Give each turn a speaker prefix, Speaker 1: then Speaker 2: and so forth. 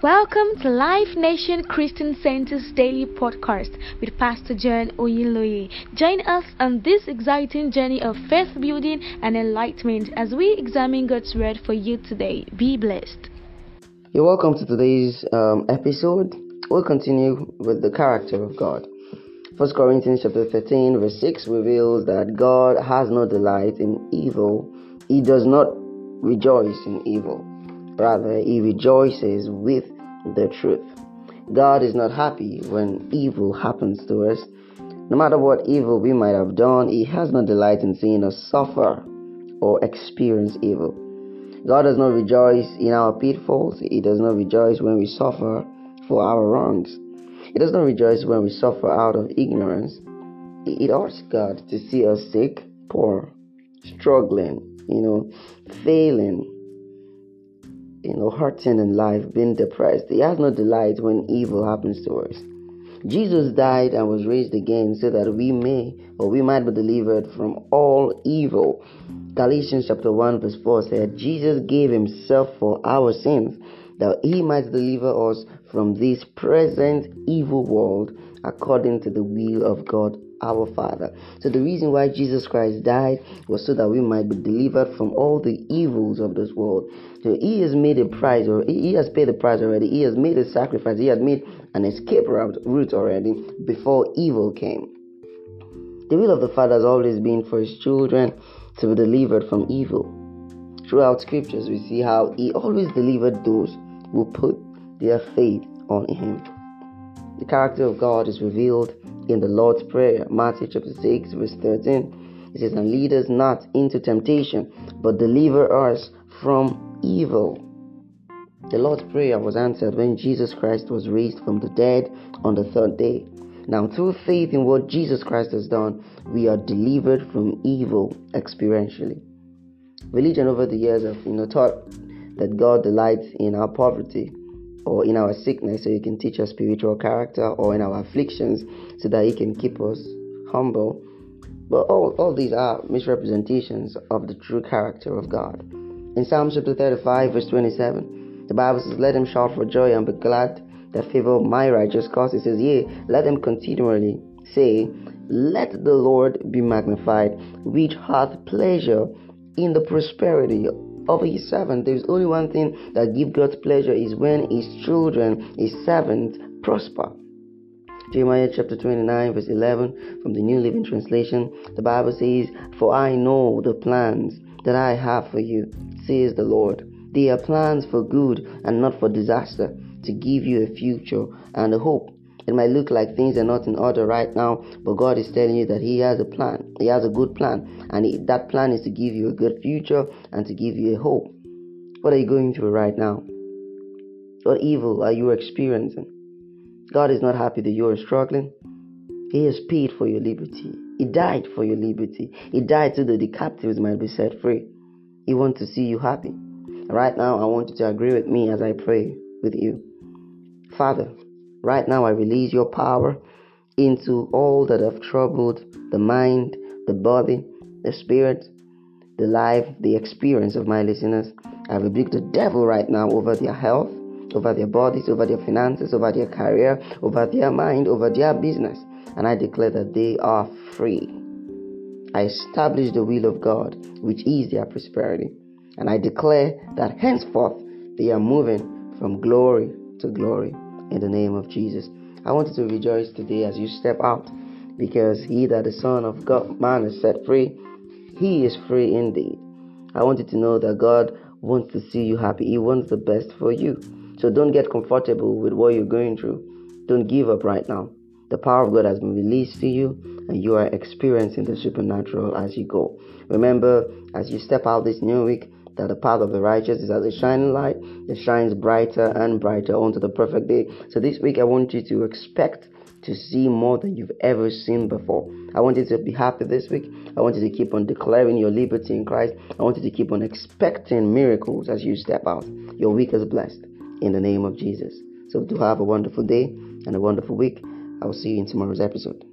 Speaker 1: Welcome to Life Nation Christian Center's daily podcast with Pastor John Oyinloye. Join us on this exciting journey of faith building and enlightenment as we examine God's word for you today. Be blessed.
Speaker 2: You're welcome to today's um, episode. We'll continue with the character of God. First Corinthians chapter 13 verse 6 reveals that God has no delight in evil. He does not rejoice in evil. Rather, he rejoices with the truth. God is not happy when evil happens to us. No matter what evil we might have done, He has no delight in seeing us suffer or experience evil. God does not rejoice in our pitfalls. He does not rejoice when we suffer for our wrongs. He does not rejoice when we suffer out of ignorance. It hurts God to see us sick, poor, struggling, you know, failing, you know, hurting in life, being depressed. He has no delight when evil happens to us. Jesus died and was raised again so that we may or we might be delivered from all evil. Galatians chapter 1 verse 4 said, Jesus gave himself for our sins that he might deliver us from this present evil world according to the will of God our Father. So the reason why Jesus Christ died was so that we might be delivered from all the evils of this world. So he has made a price or he has paid the price already. He has made a sacrifice. He has made an escape route, route already before evil came. The will of the Father has always been for his children to be delivered from evil. Throughout scriptures, we see how he always delivered those who put their faith on him. The character of God is revealed in the Lord's Prayer, Matthew chapter 6, verse 13. It says, And lead us not into temptation, but deliver us from evil. The Lord's Prayer was answered when Jesus Christ was raised from the dead on the third day. Now, through faith in what Jesus Christ has done, we are delivered from evil experientially. Religion over the years have you know, taught that God delights in our poverty, or in our sickness so he can teach us spiritual character or in our afflictions so that he can keep us humble. But all, all these are misrepresentations of the true character of god. In psalm chapter 35 verse 27 the bible says let them shout for joy and be glad that favor my righteous cause. It says yea let them continually say let the lord be magnified which hath pleasure in the prosperity of his servant. There is only one thing that gives God pleasure is when his children, his servants, prosper. Jeremiah chapter 29, verse 11 from the New Living Translation. The Bible says, For I know the plans that I have for you, says the Lord. They are plans for good and not for disaster, to give you a future and a hope. It might look like things are not in order right now, but God is telling you that He has a plan. He has a good plan. And he, that plan is to give you a good future and to give you a hope. What are you going through right now? What evil are you experiencing? God is not happy that you are struggling. He has paid for your liberty. He died for your liberty. He died so that the captives might be set free. He wants to see you happy. Right now, I want you to agree with me as I pray with you. Father, Right now, I release your power into all that have troubled the mind, the body, the spirit, the life, the experience of my listeners. I rebuke the devil right now over their health, over their bodies, over their finances, over their career, over their mind, over their business. And I declare that they are free. I establish the will of God, which is their prosperity. And I declare that henceforth they are moving from glory to glory in the name of Jesus. I want you to rejoice today as you step out because he that the Son of God man is set free, he is free indeed. I want you to know that God wants to see you happy. He wants the best for you. So don't get comfortable with what you're going through. Don't give up right now. The power of God has been released to you, and you are experiencing the supernatural as you go. Remember, as you step out this new week, that the path of the righteous is as a shining light that shines brighter and brighter onto the perfect day. So this week I want you to expect to see more than you've ever seen before. I want you to be happy this week. I want you to keep on declaring your liberty in Christ. I want you to keep on expecting miracles as you step out. Your week is blessed in the name of Jesus. So do have a wonderful day and a wonderful week. I will see you in tomorrow's episode.